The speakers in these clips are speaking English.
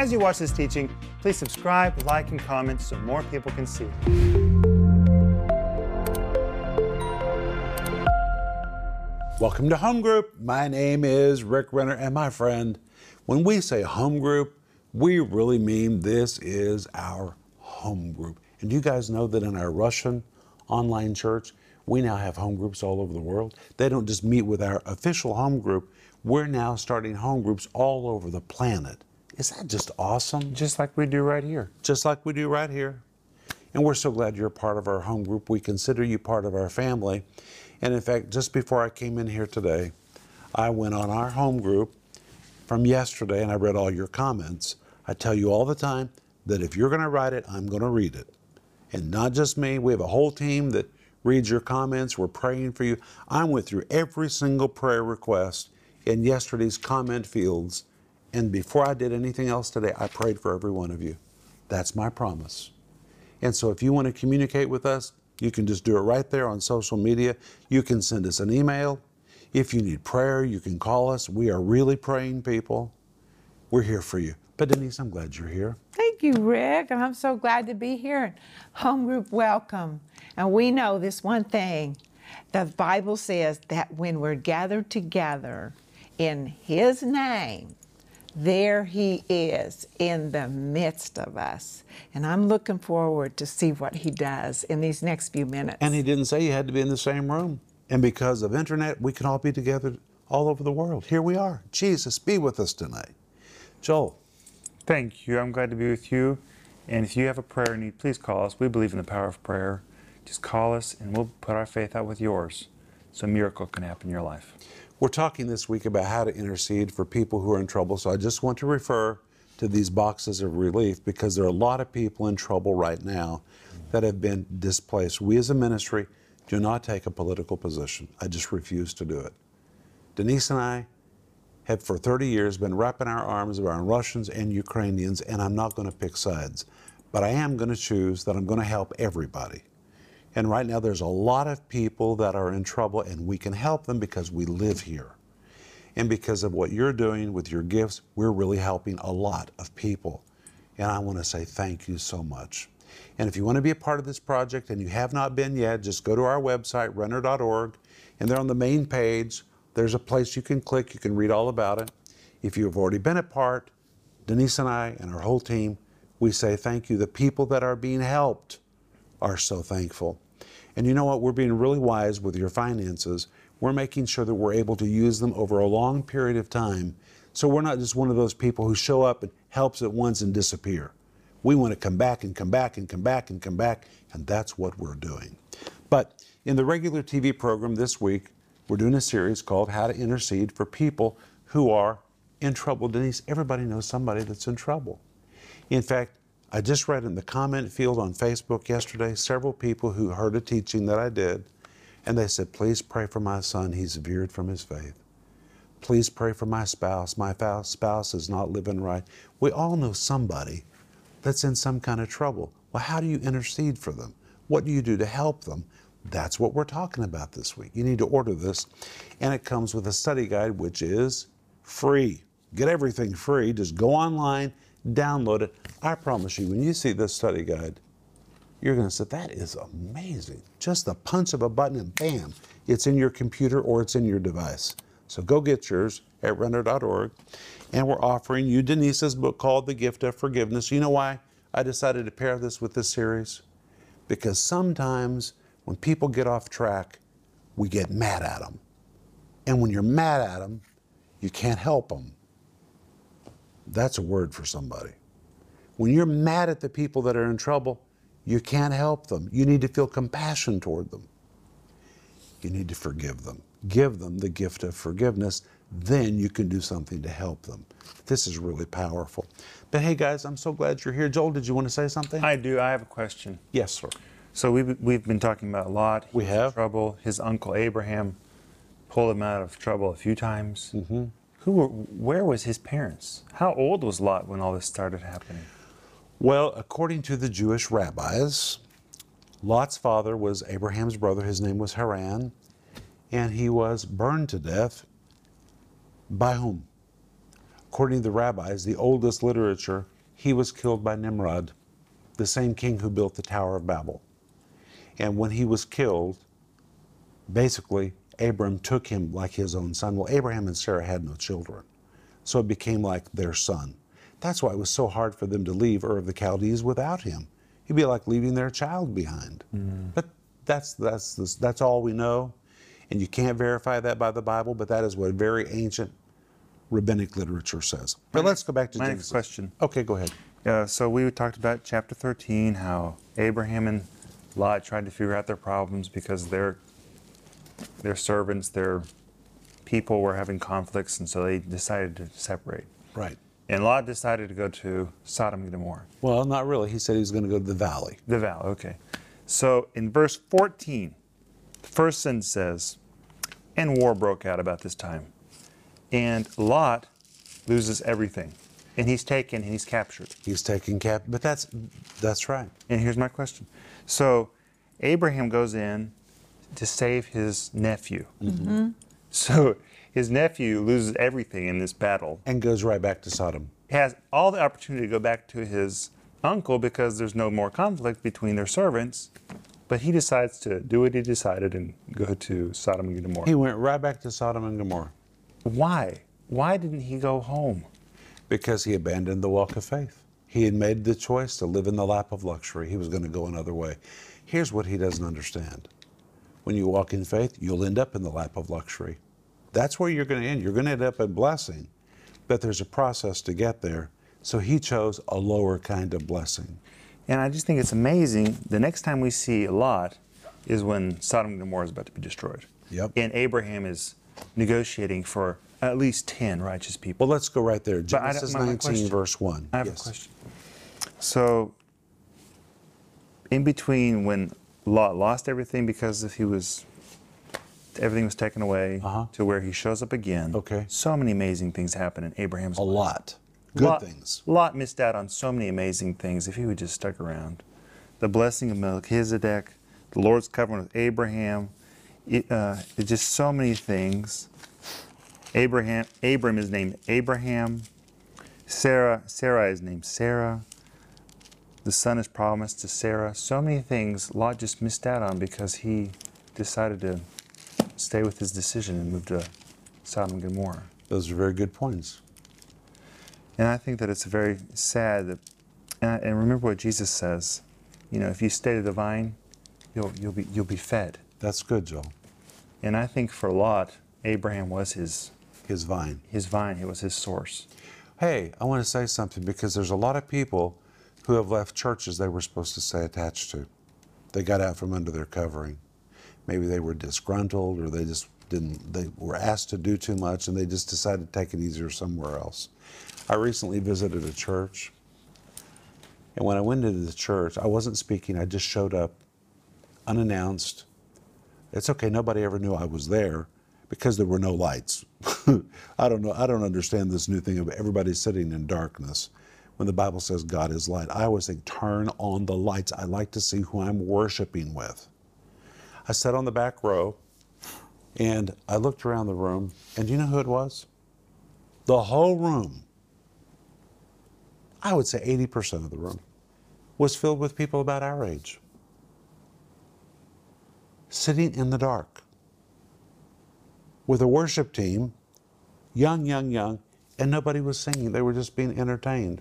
As you watch this teaching, please subscribe, like, and comment so more people can see. Welcome to Home Group. My name is Rick Renner, and my friend, when we say home group, we really mean this is our home group. And do you guys know that in our Russian online church, we now have home groups all over the world. They don't just meet with our official home group, we're now starting home groups all over the planet. Is that just awesome? Just like we do right here. Just like we do right here. And we're so glad you're part of our home group. We consider you part of our family. And in fact, just before I came in here today, I went on our home group from yesterday and I read all your comments. I tell you all the time that if you're going to write it, I'm going to read it. And not just me, we have a whole team that reads your comments. We're praying for you. I went through every single prayer request in yesterday's comment fields. And before I did anything else today, I prayed for every one of you. That's my promise. And so if you want to communicate with us, you can just do it right there on social media. You can send us an email. If you need prayer, you can call us. We are really praying people. We're here for you. But Denise, I'm glad you're here. Thank you, Rick. And I'm so glad to be here. Home group, welcome. And we know this one thing the Bible says that when we're gathered together in His name, there he is in the midst of us. And I'm looking forward to see what he does in these next few minutes. And he didn't say you had to be in the same room. And because of internet, we can all be together all over the world. Here we are. Jesus, be with us tonight. Joel. Thank you. I'm glad to be with you. And if you have a prayer need, please call us. We believe in the power of prayer. Just call us and we'll put our faith out with yours so a miracle can happen in your life. We're talking this week about how to intercede for people who are in trouble. So I just want to refer to these boxes of relief because there are a lot of people in trouble right now that have been displaced. We as a ministry do not take a political position. I just refuse to do it. Denise and I have for 30 years been wrapping our arms around Russians and Ukrainians, and I'm not going to pick sides. But I am going to choose that I'm going to help everybody. And right now, there's a lot of people that are in trouble, and we can help them because we live here. And because of what you're doing with your gifts, we're really helping a lot of people. And I want to say thank you so much. And if you want to be a part of this project and you have not been yet, just go to our website, renner.org, and there on the main page, there's a place you can click. You can read all about it. If you have already been a part, Denise and I and our whole team, we say thank you. The people that are being helped, are so thankful. And you know what? We're being really wise with your finances. We're making sure that we're able to use them over a long period of time. So we're not just one of those people who show up and helps at once and disappear. We want to come back and come back and come back and come back, and that's what we're doing. But in the regular TV program this week, we're doing a series called How to Intercede for People Who Are in Trouble. Denise, everybody knows somebody that's in trouble. In fact, I just read in the comment field on Facebook yesterday several people who heard a teaching that I did, and they said, Please pray for my son. He's veered from his faith. Please pray for my spouse. My spouse is not living right. We all know somebody that's in some kind of trouble. Well, how do you intercede for them? What do you do to help them? That's what we're talking about this week. You need to order this, and it comes with a study guide, which is free. Get everything free. Just go online download it. I promise you, when you see this study guide, you're going to say, that is amazing. Just the punch of a button and bam, it's in your computer or it's in your device. So go get yours at renner.org. And we're offering you Denise's book called The Gift of Forgiveness. You know why I decided to pair this with this series? Because sometimes when people get off track, we get mad at them. And when you're mad at them, you can't help them. That's a word for somebody. When you're mad at the people that are in trouble, you can't help them. You need to feel compassion toward them. You need to forgive them. Give them the gift of forgiveness. Then you can do something to help them. This is really powerful. But hey, guys, I'm so glad you're here. Joel, did you want to say something? I do. I have a question. Yes, sir. So we've, we've been talking about a lot. We have. Trouble. His uncle Abraham pulled him out of trouble a few times. Mm-hmm. Who were, where was his parents? How old was Lot when all this started happening? Well, according to the Jewish rabbis, Lot's father was Abraham's brother. His name was Haran, and he was burned to death by whom? According to the rabbis, the oldest literature, he was killed by Nimrod, the same king who built the Tower of Babel. And when he was killed, basically, Abram took him like his own son. Well, Abraham and Sarah had no children, so it became like their son. That's why it was so hard for them to leave Ur of the Chaldees without him. It'd be like leaving their child behind. But that's, that's, that's, that's all we know. And you can't verify that by the Bible, but that is what very ancient rabbinic literature says. But let's go back to My next question. Okay, go ahead. Uh, so we talked about chapter 13, how Abraham and Lot tried to figure out their problems because their their servants, their people were having conflicts, and so they decided to separate. Right. And Lot decided to go to Sodom and Gomorrah, Well, not really. He said he was going to go to the valley. the valley. Okay. So in verse 14, the first sentence says, "And war broke out about this time, and Lot loses everything, and he's taken and he's captured." He's taken cap, but that's that's right. And here's my question. So Abraham goes in to save his nephew. Mm-hmm. So his nephew loses everything in this battle. And goes right back to Sodom. He has all the opportunity to go back to his uncle because there's no more conflict between their servants. But he decides to do what he decided and go to Sodom and Gomorrah. He went right back to Sodom and Gomorrah Why? Why didn't he go home? because he abandoned the walk of faith. He had made the choice to live in the lap of luxury. He was going to go another way. Here's what he doesn't understand. When you walk in faith, you'll end up in the lap of luxury. That's where you're going to end. You're going to end up in blessing, but there's a process to get there. So he chose a lower kind of blessing. And I just think it's amazing. The next time we see a Lot is when Sodom and Gomorrah is about to be destroyed. Yep. And Abraham is negotiating for at least 10 righteous people. Well, let's go right there. Genesis my- my 19, question- verse 1. I have Yes. a question. So, in between when Lot lost everything because if he was, everything was taken away, Uh-huh. to where he shows up again. Okay. So many amazing things happen in Abraham's A life. lot. Good Lot, things. Lot missed out on so many amazing things if he would just stuck around. The blessing of Melchizedek, the Lord's covenant with Abraham, it, uh, it's just so many things. Abraham, Abram is named Abraham. Sarah, Sarah is named Sarah. The son is promised to Sarah. So many things Lot just missed out on because he decided to stay with his decision and move to Sodom and Gomorrah. Those are very good points. And I think that it's very sad that, and, I- and remember what Jesus says, you know, if you stay to the vine, you'll, you'll, be, you'll be fed. That's good, Joel. And I think for Lot, Abraham was his, His vine. his vine, it was his source. Hey, I want to say something because there's a lot of people who have left churches they were supposed to stay attached to. They got out from under their covering. Maybe they were disgruntled or they just didn't, they were asked to do too much and they just decided to take it easier somewhere else. I recently visited a church. And when I went into the church, I wasn't speaking, I just showed up unannounced. It's okay, nobody ever knew I was there because there were no lights. I don't know, I don't understand this new thing of everybody sitting in darkness when the Bible says God is light. I always think, turn on the lights. I like to see who I'm worshiping with. I sat on the back row and I looked around the room, and do you know who it was? The whole room, I would say 80% of the room, was filled with people about our age sitting in the dark with a worship team, young, young, young, and nobody was singing. They were just being entertained.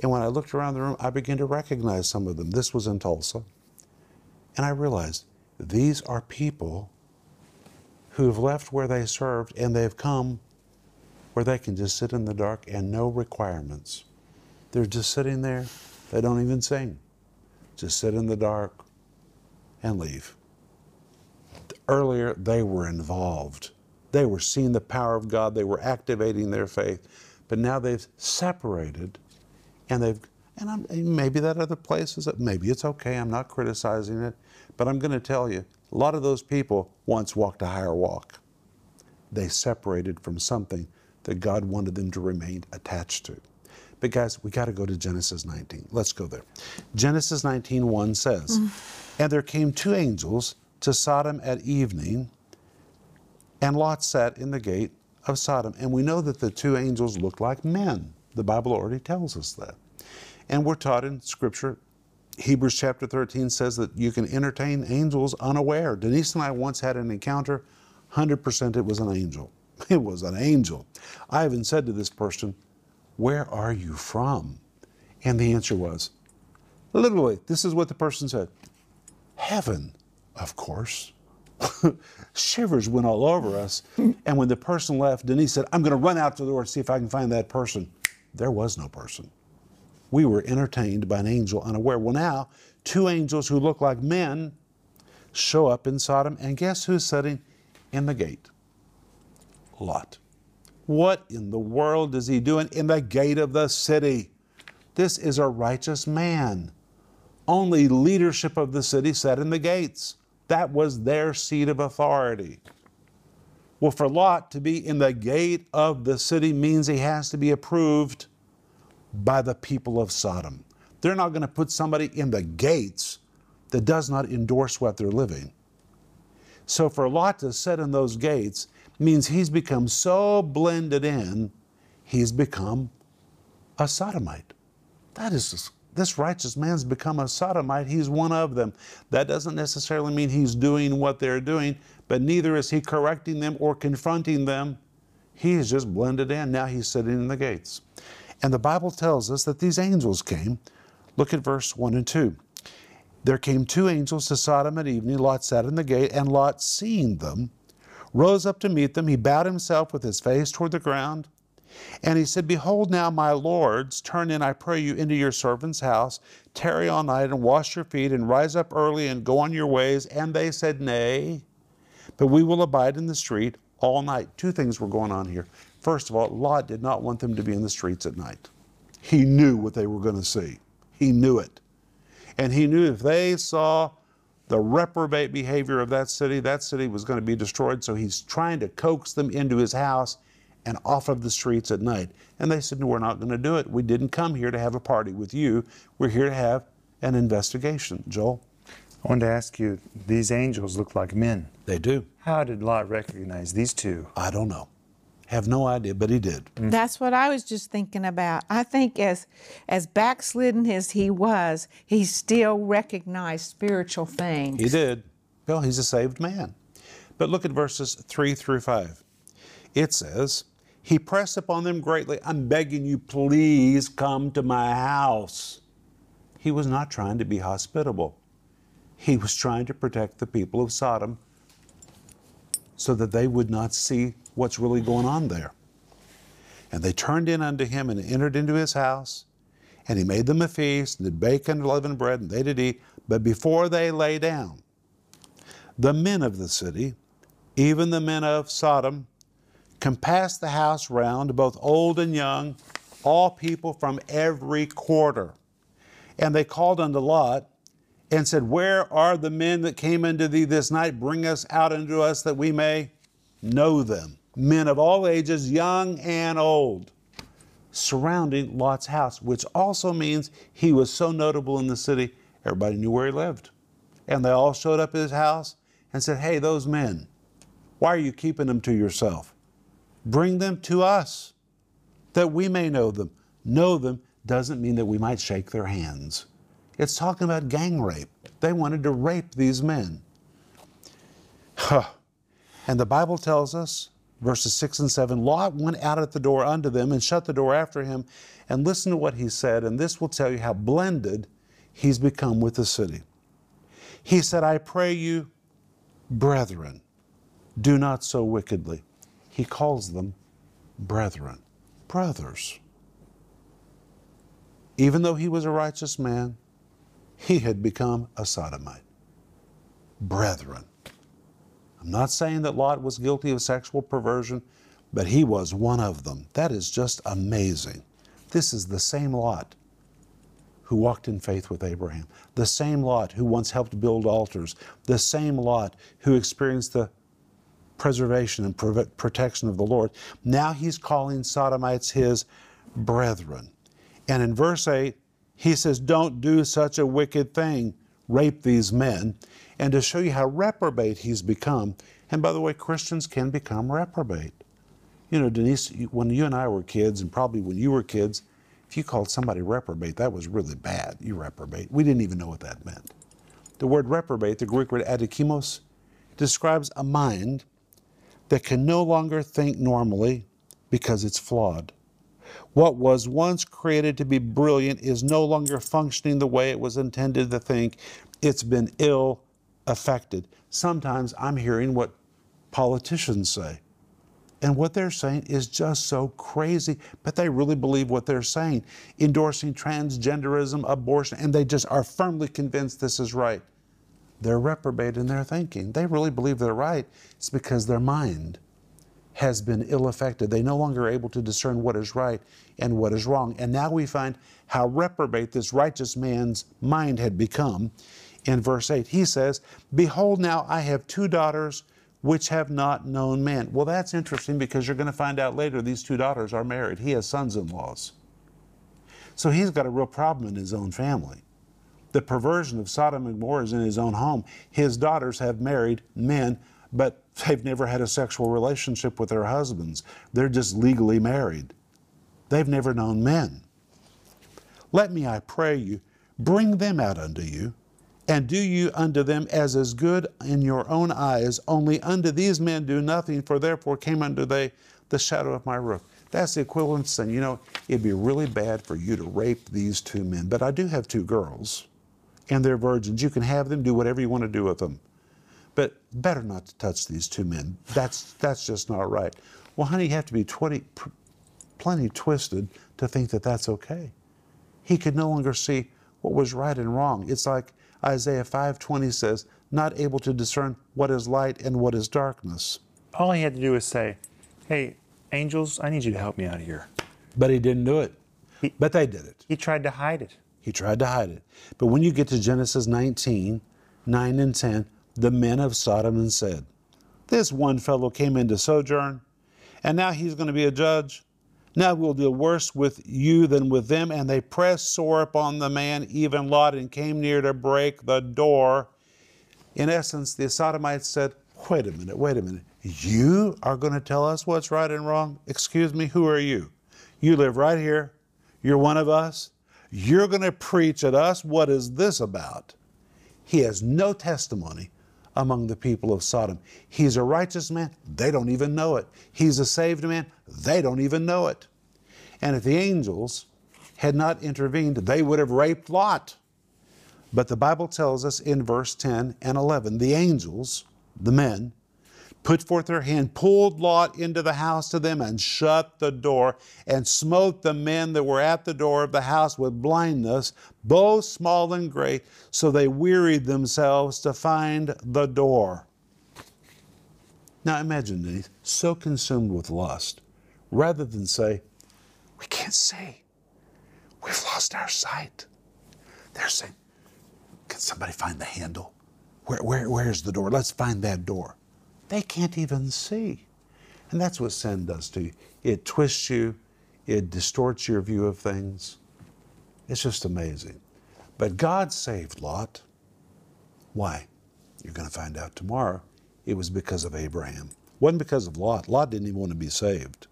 And when I looked around the room, I began to recognize some of them. This was in Tulsa. And I realized these are people who have left where they served and they've come where they can just sit in the dark and no requirements. They're just sitting there. They don't even sing. Just sit in the dark and leave earlier they were involved. They were seeing the power of God, they were activating their faith, but now they've separated and they've, and I'm, and maybe that other place is, maybe it's okay, I'm not criticizing it, but I'm going to tell you, a lot of those people once walked a higher walk. They separated from something that God wanted them to remain attached to. But guys, we got to go to Genesis 19. Let's go there. Genesis 19:1 says, mm. "And there came two angels to Sodom at evening, and Lot sat in the gate of Sodom. And we know that the two angels looked like men. The Bible already tells us that. And we're taught in Scripture, Hebrews chapter 13 says that you can entertain angels unaware. Denise and I once had an encounter, 100% it was an angel. It was an angel. I even said to this person, Where are you from? And the answer was, literally, this is what the person said Heaven, of course. Shivers went all over us. And when the person left, Denise said, I'm going to run out to the door and see if I can find that person. There was no person. We were entertained by an angel unaware. Well, now, two angels who look like men show up in Sodom, and guess who's sitting in the gate? Lot. What in the world is he doing in the gate of the city? This is a righteous man. Only leadership of the city sat in the gates. That was their seat of authority. Well, for Lot to be in the gate of the city means he has to be approved by the people of Sodom. They're not going to put somebody in the gates that does not endorse what they're living. So for Lot to sit in those gates means he's become so blended in, he's become a sodomite. That is, this righteous man's become a sodomite. He's one of them. That doesn't necessarily mean he's doing what they're doing, but neither is he correcting them or confronting them. He's just blended in. Now he's sitting in the gates. And the Bible tells us that these angels came. Look at verse 1 and 2. There came two angels to Sodom at evening. Lot sat in the gate, and Lot, seeing them, rose up to meet them. He bowed himself with his face toward the ground. And he said, Behold, now, my lords, turn in, I pray you, into your servant's house, tarry all night, and wash your feet, and rise up early, and go on your ways. And they said, Nay, but we will abide in the street all night. Two things were going on here. First of all, Lot did not want them to be in the streets at night. He knew what they were going to see, he knew it. And he knew if they saw the reprobate behavior of that city, that city was going to be destroyed. So he's trying to coax them into his house and off of the streets at night. And they said, No, we're not going to do it. We didn't come here to have a party with you. We're here to have an investigation. Joel? I wanted to ask you these angels look like men. They do. How did Lot recognize these two? I don't know. Have no idea, but he did. Mm. That's what I was just thinking about. I think as as backslidden as he was, he still recognized spiritual things. He did. Well, he's a saved man. But look at verses 3 through 5. It says, He pressed upon them greatly, I'm begging you, please come to my house. He was not trying to be hospitable. He was trying to protect the people of Sodom so that they would not see what's really going on there. And they turned in unto him and entered into his house. And he made them a feast, and did bake unleavened bread, and they did eat. But before they lay down, the men of the city, even the men of Sodom, compassed the house round, both old and young, all people from every quarter. And they called unto Lot and said, Where are the men that came unto thee this night? Bring us out unto us that we may know them. Men of all ages, young and old, surrounding Lot's house, which also means he was so notable in the city, everybody knew where he lived. And they all showed up at his house and said, Hey, those men, why are you keeping them to yourself? Bring them to us that we may know them. Know them doesn't mean that we might shake their hands. It's talking about gang rape. They wanted to rape these men. Huh. And the Bible tells us, verses 6 and 7 Lot went out at the door unto them and shut the door after him. And listen to what he said, and this will tell you how blended he's become with the city. He said, I pray you, brethren, do not so wickedly. He calls them brethren, brothers. Even though he was a righteous man, he had become a sodomite. Brethren. I'm not saying that Lot was guilty of sexual perversion, but he was one of them. That is just amazing. This is the same Lot who walked in faith with Abraham, the same Lot who once helped build altars, the same Lot who experienced the preservation and protection of the Lord. Now he's calling Sodomites his brethren. And in verse 8, he says, Don't do such a wicked thing, rape these men. And to show you how reprobate he's become, and by the way, Christians can become reprobate. You know, Denise, when you and I were kids, and probably when you were kids, if you called somebody reprobate, that was really bad. You reprobate. We didn't even know what that meant. The word reprobate, the Greek word adokimos, describes a mind that can no longer think normally because it's flawed. What was once created to be brilliant is no longer functioning the way it was intended to think. It's been ill affected. Sometimes I'm hearing what politicians say. And what they're saying is just so crazy, but they really believe what they're saying, endorsing transgenderism, abortion, and they just are firmly convinced this is right. They're reprobate in their thinking. They really believe they're right. It's because their mind has been ill affected. They no longer are able to discern what is right and what is wrong. And now we find how reprobate this righteous man's mind had become. In verse 8, he says, Behold, now I have two daughters which have not known man. Well, that's interesting because you're going to find out later these two daughters are married. He has sons in laws. So he's got a real problem in his own family. The perversion of Sodom and Gomorrah is in his own home. His daughters have married men, but they've never had a sexual relationship with their husbands. They're just legally married. They've never known men. Let me, I pray you, bring them out unto you, and do you unto them as is good in your own eyes. Only unto these men do nothing, for therefore came unto they the shadow of my roof. That's the equivalent saying, you know, it'd be really bad for you to rape these two men, but I do have two girls, and they're virgins. You can have them, do whatever you want to do with them. But better not to touch these two men. That's, that's just not right. Well, honey, you have to be 20, pr- plenty twisted to think that that's okay he could no longer see what was right and wrong. It's like Isaiah 5:20 says, not able to discern what is light and what is darkness. All he had to do was say, Hey, angels, I need you to help me out here. But he didn't do it. He- but they did it. He tried to hide it. He tried to hide it. But when you get to Genesis 19, 9 and 10, the men of Sodom and said, This one fellow came into sojourn, and now he's going to be a judge. Now we'll deal worse with you than with them. And they pressed sore upon the man, even Lot, and came near to break the door. In essence, the Sodomites said, Wait a minute, wait a minute. You are going to tell us what's right and wrong? Excuse me, who are you? You live right here. You're one of us. You're going to preach at us. What is this about? He has no testimony among the people of Sodom. He's a righteous man. They don't even know it. He's a saved man. They don't even know it. And if the angels had not intervened, they would have raped Lot. But the Bible tells us in verse 10 and 11 the angels, the men, put forth their hand, pulled Lot into the house to them, and shut the door, and smote the men that were at the door of the house with blindness, both small and great, so they wearied themselves to find the door. Now imagine Denise, so consumed with lust, rather than say, We can't see. We've lost our sight. They're saying, Can somebody find the handle? Where, where, where's the door? Let's find that door. They can't even see. And that's what sin does to you. It twists you, it distorts your view of things. It's just amazing. But God saved Lot. Why? You're going to find out tomorrow. It was because of Abraham. It wasn't because of Lot. Lot didn't even want to be saved.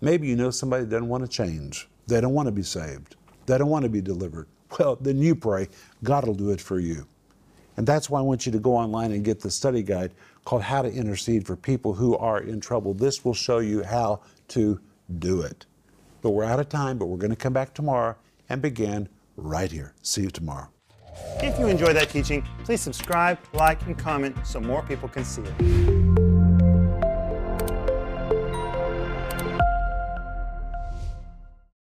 Maybe you know somebody that doesn't want to change. They don't want to be saved. They don't want to be delivered. Well, then you pray, God will do it for you. And that's why I want you to go online and get the study guide called How to Intercede for People Who Are in Trouble. This will show you how to do it. But we're out of time, but we're going to come back tomorrow and begin right here. See you tomorrow. If you enjoyed that teaching, please subscribe, like, and comment so more people can see it.